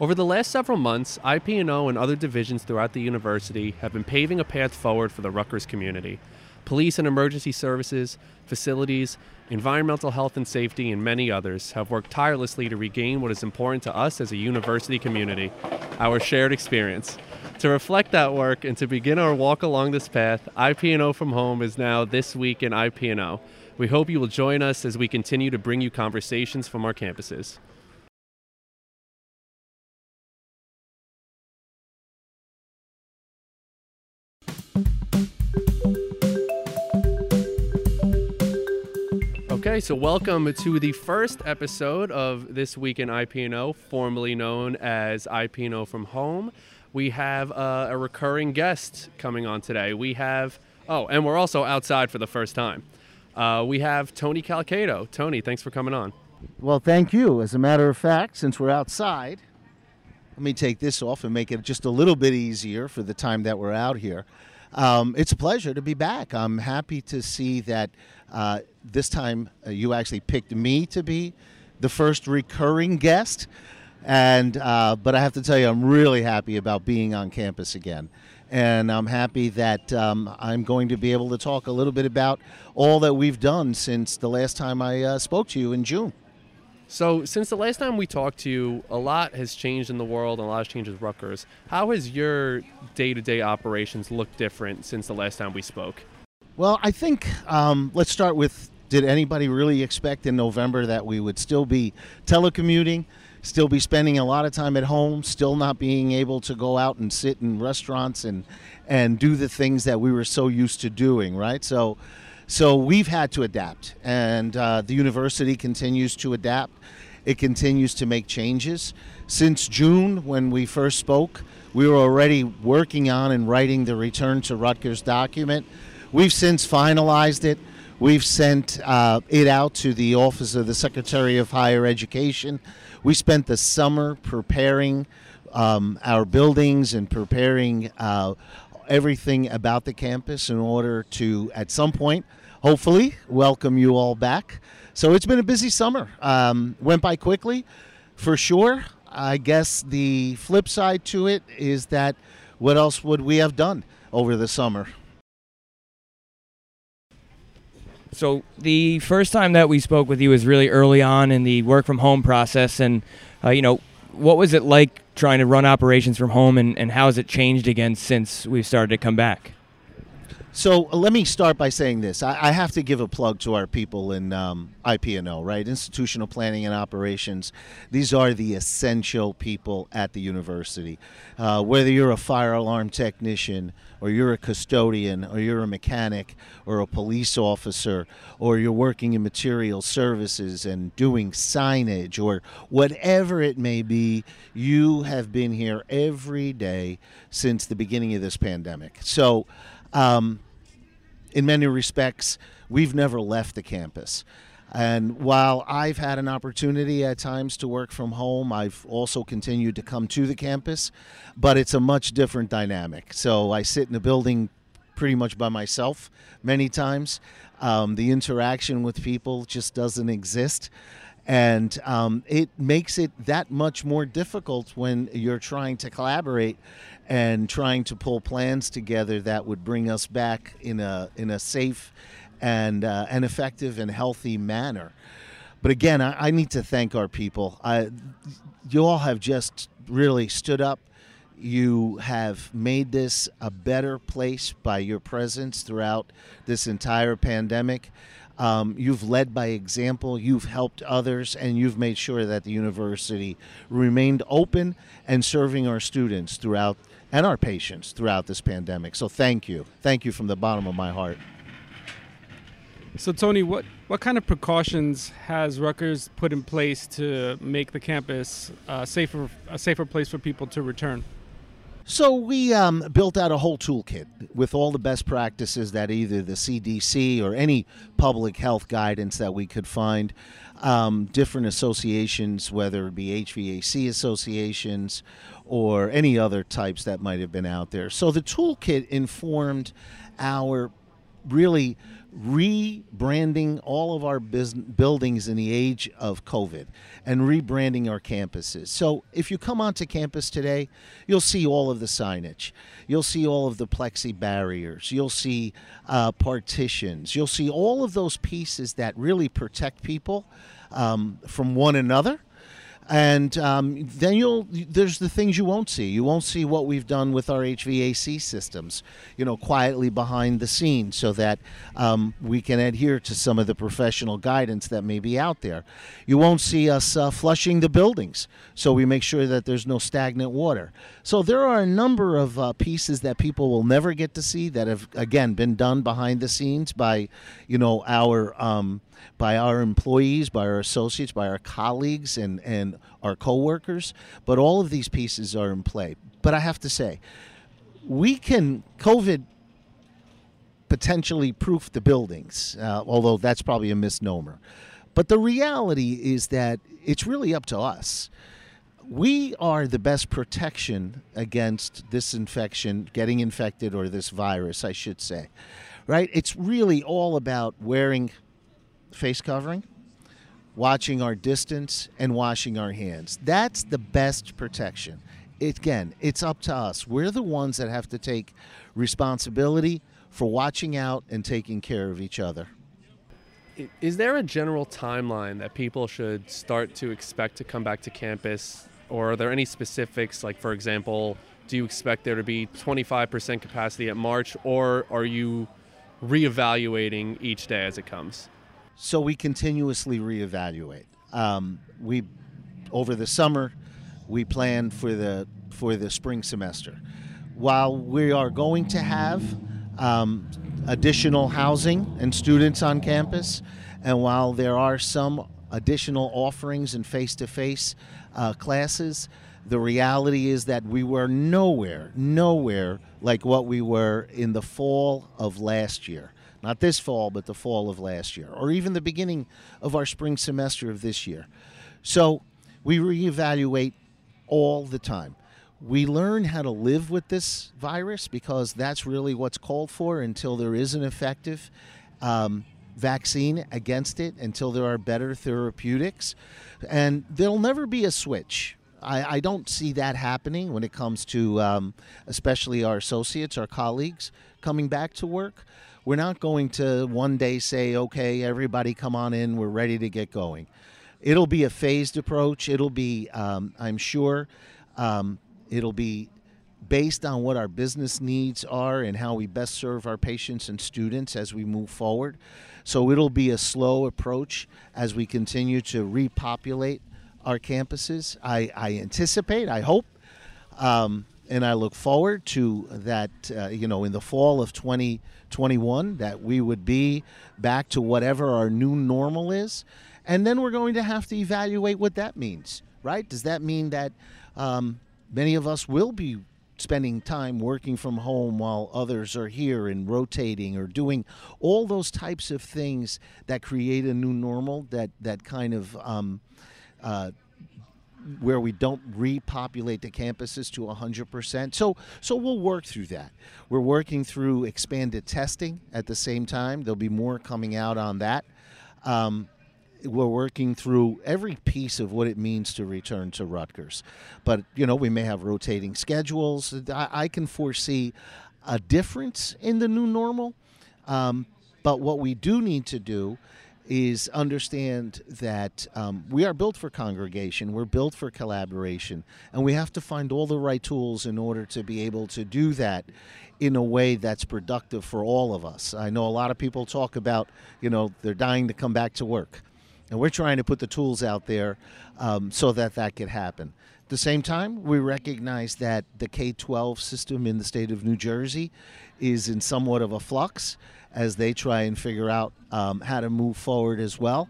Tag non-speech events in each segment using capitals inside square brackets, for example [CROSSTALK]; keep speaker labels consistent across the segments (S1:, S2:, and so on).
S1: Over the last several months, IPNO and other divisions throughout the university have been paving a path forward for the Rutgers community. Police and emergency services, facilities, environmental health and safety, and many others have worked tirelessly to regain what is important to us as a university community our shared experience. To reflect that work and to begin our walk along this path, IPNO from Home is now This Week in IPNO. We hope you will join us as we continue to bring you conversations from our campuses. Okay, so welcome to the first episode of This Week in IPNO, formerly known as IPNO from Home. We have uh, a recurring guest coming on today. We have, oh, and we're also outside for the first time. Uh, we have Tony Calcado. Tony, thanks for coming on.
S2: Well, thank you. As a matter of fact, since we're outside, let me take this off and make it just a little bit easier for the time that we're out here. Um, it's a pleasure to be back. I'm happy to see that uh, this time uh, you actually picked me to be the first recurring guest. And uh, but I have to tell you, I'm really happy about being on campus again, and I'm happy that um, I'm going to be able to talk a little bit about all that we've done since the last time I uh, spoke to you in June.
S1: So, since the last time we talked to you, a lot has changed in the world and a lot has changed with Rutgers. How has your day to day operations looked different since the last time we spoke?
S2: Well, I think um, let's start with did anybody really expect in November that we would still be telecommuting, still be spending a lot of time at home, still not being able to go out and sit in restaurants and and do the things that we were so used to doing, right? So so we've had to adapt, and uh, the university continues to adapt. It continues to make changes. Since June, when we first spoke, we were already working on and writing the return to Rutgers document. We've since finalized it. We've sent uh, it out to the Office of the Secretary of Higher Education. We spent the summer preparing um, our buildings and preparing uh, everything about the campus in order to, at some point, hopefully, welcome you all back. So it's been a busy summer. Um, went by quickly, for sure. I guess the flip side to it is that what else would we have done over the summer?
S3: So the first time that we spoke with you was really early on in the work from home process, and uh, you know, what was it like trying to run operations from home, and, and how has it changed again since we've started to come back?
S2: So uh, let me start by saying this. I, I have to give a plug to our people in um, IPNO, right? Institutional Planning and Operations. These are the essential people at the university. Uh, whether you're a fire alarm technician, or you're a custodian, or you're a mechanic, or a police officer, or you're working in material services and doing signage, or whatever it may be, you have been here every day since the beginning of this pandemic. So, um, in many respects, we've never left the campus. And while I've had an opportunity at times to work from home, I've also continued to come to the campus, but it's a much different dynamic. So I sit in a building pretty much by myself many times. Um, the interaction with people just doesn't exist. And um, it makes it that much more difficult when you're trying to collaborate and trying to pull plans together that would bring us back in a in a safe and uh, an effective and healthy manner. But again, I, I need to thank our people. I, you all have just really stood up. You have made this a better place by your presence throughout this entire pandemic. Um, you've led by example, you've helped others, and you've made sure that the university remained open and serving our students throughout and our patients throughout this pandemic. So thank you. Thank you from the bottom of my heart.
S4: So Tony, what what kind of precautions has Rutgers put in place to make the campus uh, safer a safer place for people to return?
S2: So we um, built out a whole toolkit with all the best practices that either the CDC or any public health guidance that we could find, um, different associations, whether it be HVAC associations or any other types that might have been out there. So the toolkit informed our really rebranding all of our buildings in the age of COVID and rebranding our campuses. So if you come onto campus today, you'll see all of the signage. You'll see all of the plexi barriers. You'll see uh, partitions. You'll see all of those pieces that really protect people um, from one another and um, then you'll there's the things you won't see. You won't see what we've done with our hvac systems you know quietly behind the scenes so that um, we can adhere to some of the professional guidance that may be out there. You won't see us uh, flushing the buildings so we make sure that there's no stagnant water. So there are a number of uh, pieces that people will never get to see that have again been done behind the scenes by you know our um, by our employees, by our associates, by our colleagues, and, and our coworkers. But all of these pieces are in play. But I have to say, we can, COVID potentially proof the buildings, uh, although that's probably a misnomer. But the reality is that it's really up to us. We are the best protection against this infection, getting infected, or this virus, I should say. Right? It's really all about wearing face covering, watching our distance, and washing our hands. That's the best protection. It, again, it's up to us. We're the ones that have to take responsibility for watching out and taking care of each other.
S1: Is there a general timeline that people should start to expect to come back to campus? Or are there any specifics, like, for example, do you expect there to be 25% capacity at March, or are you reevaluating each day as it comes?
S2: So we continuously reevaluate. Um, we over the summer we plan for the for the spring semester. While we are going to have um, additional housing and students on campus, and while there are some additional offerings and face-to-face uh, classes, the reality is that we were nowhere, nowhere like what we were in the fall of last year not this fall, but the fall of last year, or even the beginning of our spring semester of this year. So we reevaluate all the time. We learn how to live with this virus because that's really what's called for until there is an effective um, vaccine against it, until there are better therapeutics. And there'll never be a switch. I, I don't see that happening when it comes to um, especially our associates, our colleagues coming back to work. We're not going to one day say, okay, everybody come on in, we're ready to get going. It'll be a phased approach. It'll be, um, I'm sure, um, it'll be based on what our business needs are and how we best serve our patients and students as we move forward. So it'll be a slow approach as we continue to repopulate our campuses. I, I anticipate, I hope, um, and I look forward to that, uh, you know, in the fall of 2021, that we would be back to whatever our new normal is. And then we're going to have to evaluate what that means, right? Does that mean that um, many of us will be spending time working from home while others are here and rotating or doing all those types of things that create a new normal that, that kind of um, uh, where we don't repopulate the campuses to 100%. So so we'll work through that. We're working through expanded testing at the same time. There'll be more coming out on that. Um, we're working through every piece of what it means to return to Rutgers. But, you know, we may have rotating schedules. I, I can foresee a difference in the new normal. Um, but what we do need to do is understand that um, we are built for congregation, we're built for collaboration, and we have to find all the right tools in order to be able to do that in a way that's productive for all of us. I know a lot of people talk about, you know, they're dying to come back to work. And we're trying to put the tools out there um, so that that could happen. At the same time, we recognize that the K 12 system in the state of New Jersey is in somewhat of a flux as they try and figure out um, how to move forward as well.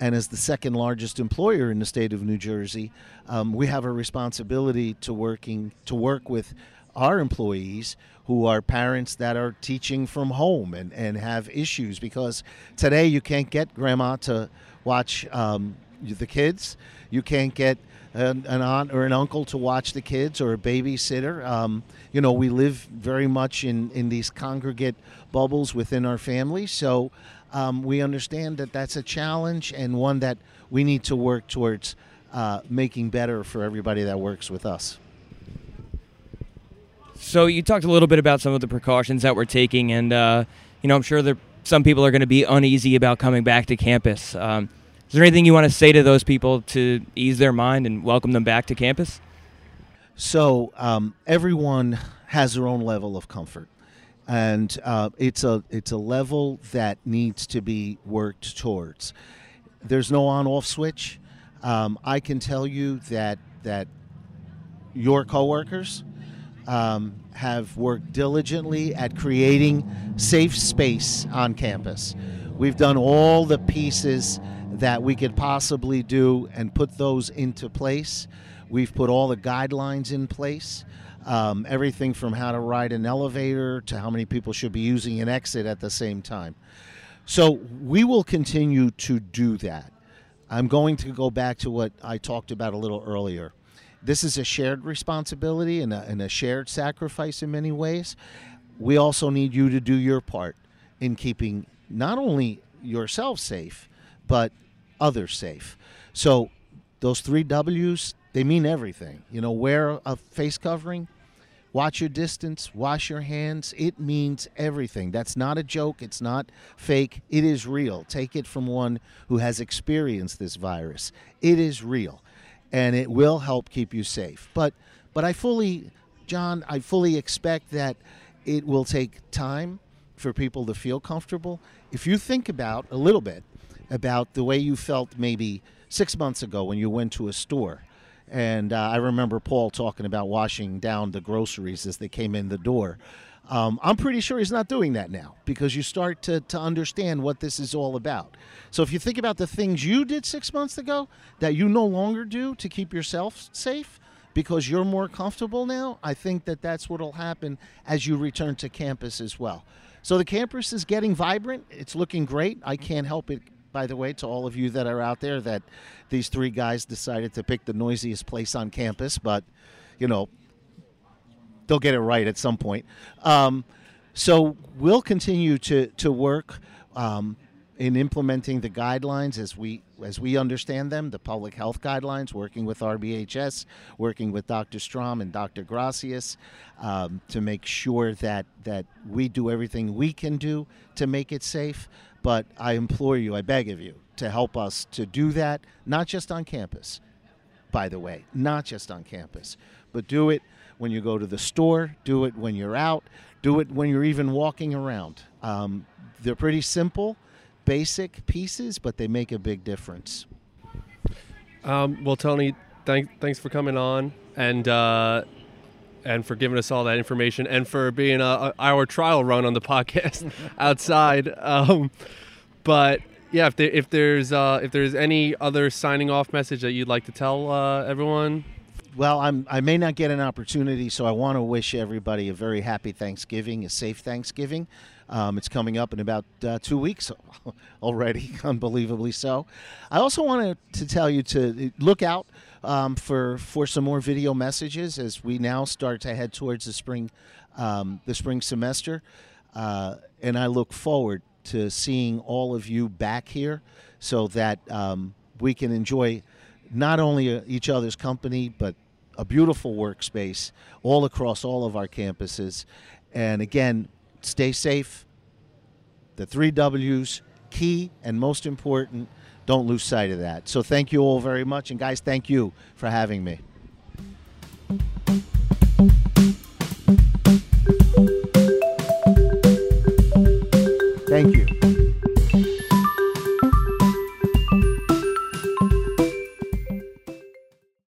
S2: And as the second largest employer in the state of New Jersey, um, we have a responsibility to working to work with our employees who are parents that are teaching from home and, and have issues because today you can't get grandma to watch um, the kids. You can't get an, an, aunt or an uncle to watch the kids or a babysitter. Um, you know, we live very much in, in these congregate bubbles within our family. So um, we understand that that's a challenge and one that we need to work towards uh, making better for everybody that works with us.
S3: So you talked a little bit about some of the precautions that we're taking, and uh, you know, I'm sure there some people are going to be uneasy about coming back to campus. Um, is there anything you want to say to those people to ease their mind and welcome them back to campus?
S2: So um, everyone has their own level of comfort, and uh, it's a it's a level that needs to be worked towards. There's no on-off switch. Um, I can tell you that that your coworkers um, have worked diligently at creating safe space on campus. We've done all the pieces that we could possibly do and put those into place. We've put all the guidelines in place. Um, everything from how to ride an elevator to how many people should be using an exit at the same time. So we will continue to do that. I'm going to go back to what I talked about a little earlier. This is a shared responsibility and a, and a shared sacrifice in many ways. We also need you to do your part in keeping not only yourself safe, but others safe. So those three W's, they mean everything. You know, wear a face covering, watch your distance, wash your hands. It means everything. That's not a joke. It's not fake. It is real. Take it from one who has experienced this virus. It is real, and it will help keep you safe. But, but I fully, John, I fully expect that it will take time for people to feel comfortable. If you think about a little bit about the way you felt maybe six months ago when you went to a store and uh, I remember Paul talking about washing down the groceries as they came in the door. Um, I'm pretty sure he's not doing that now because you start to, to understand what this is all about. So if you think about the things you did six months ago that you no longer do to keep yourself safe because you're more comfortable now, I think that that's what will happen as you return to campus as well. So the campus is getting vibrant. It's looking great. I can't help it by the way, to all of you that are out there, that these three guys decided to pick the noisiest place on campus, but, you know, they'll get it right at some point. Um, so we'll continue to, to work um, in implementing the guidelines as we as we understand them, the public health guidelines, working with RBHS, working with Dr. Strom and Dr. Gracias um, to make sure that that we do everything we can do to make it safe. But I implore you, I beg of you, to help us to do that, not just on campus, by the way, not just on campus, but do it when you go to the store, do it when you're out, do it when you're even walking around. Um, they're pretty simple, basic pieces, but they make a big difference.
S1: Um, well, Tony, thank, thanks for coming on and uh, and for giving us all that information and for being a, a our trial run on the [LAUGHS] podcast [LAUGHS] outside. Um, but yeah, if, there, if there's uh, if there's any other signing off message that you'd like to tell uh, everyone.
S2: Well, I'm, I may not get an opportunity, so I want to wish everybody a very happy Thanksgiving, a safe Thanksgiving. Um, it's coming up in about uh, two weeks [LAUGHS] already, [LAUGHS] unbelievably so. I also wanted to tell you to look out um, for for some more video messages as we now start to head towards the spring um, the spring semester, uh, and I look forward to seeing all of you back here so that um, we can enjoy not only uh, each other's company but a beautiful workspace all across all of our campuses. And again, stay safe. The three W's, key and most important don't lose sight of that. So thank you all very much. And guys, thank you for having me. Thank you.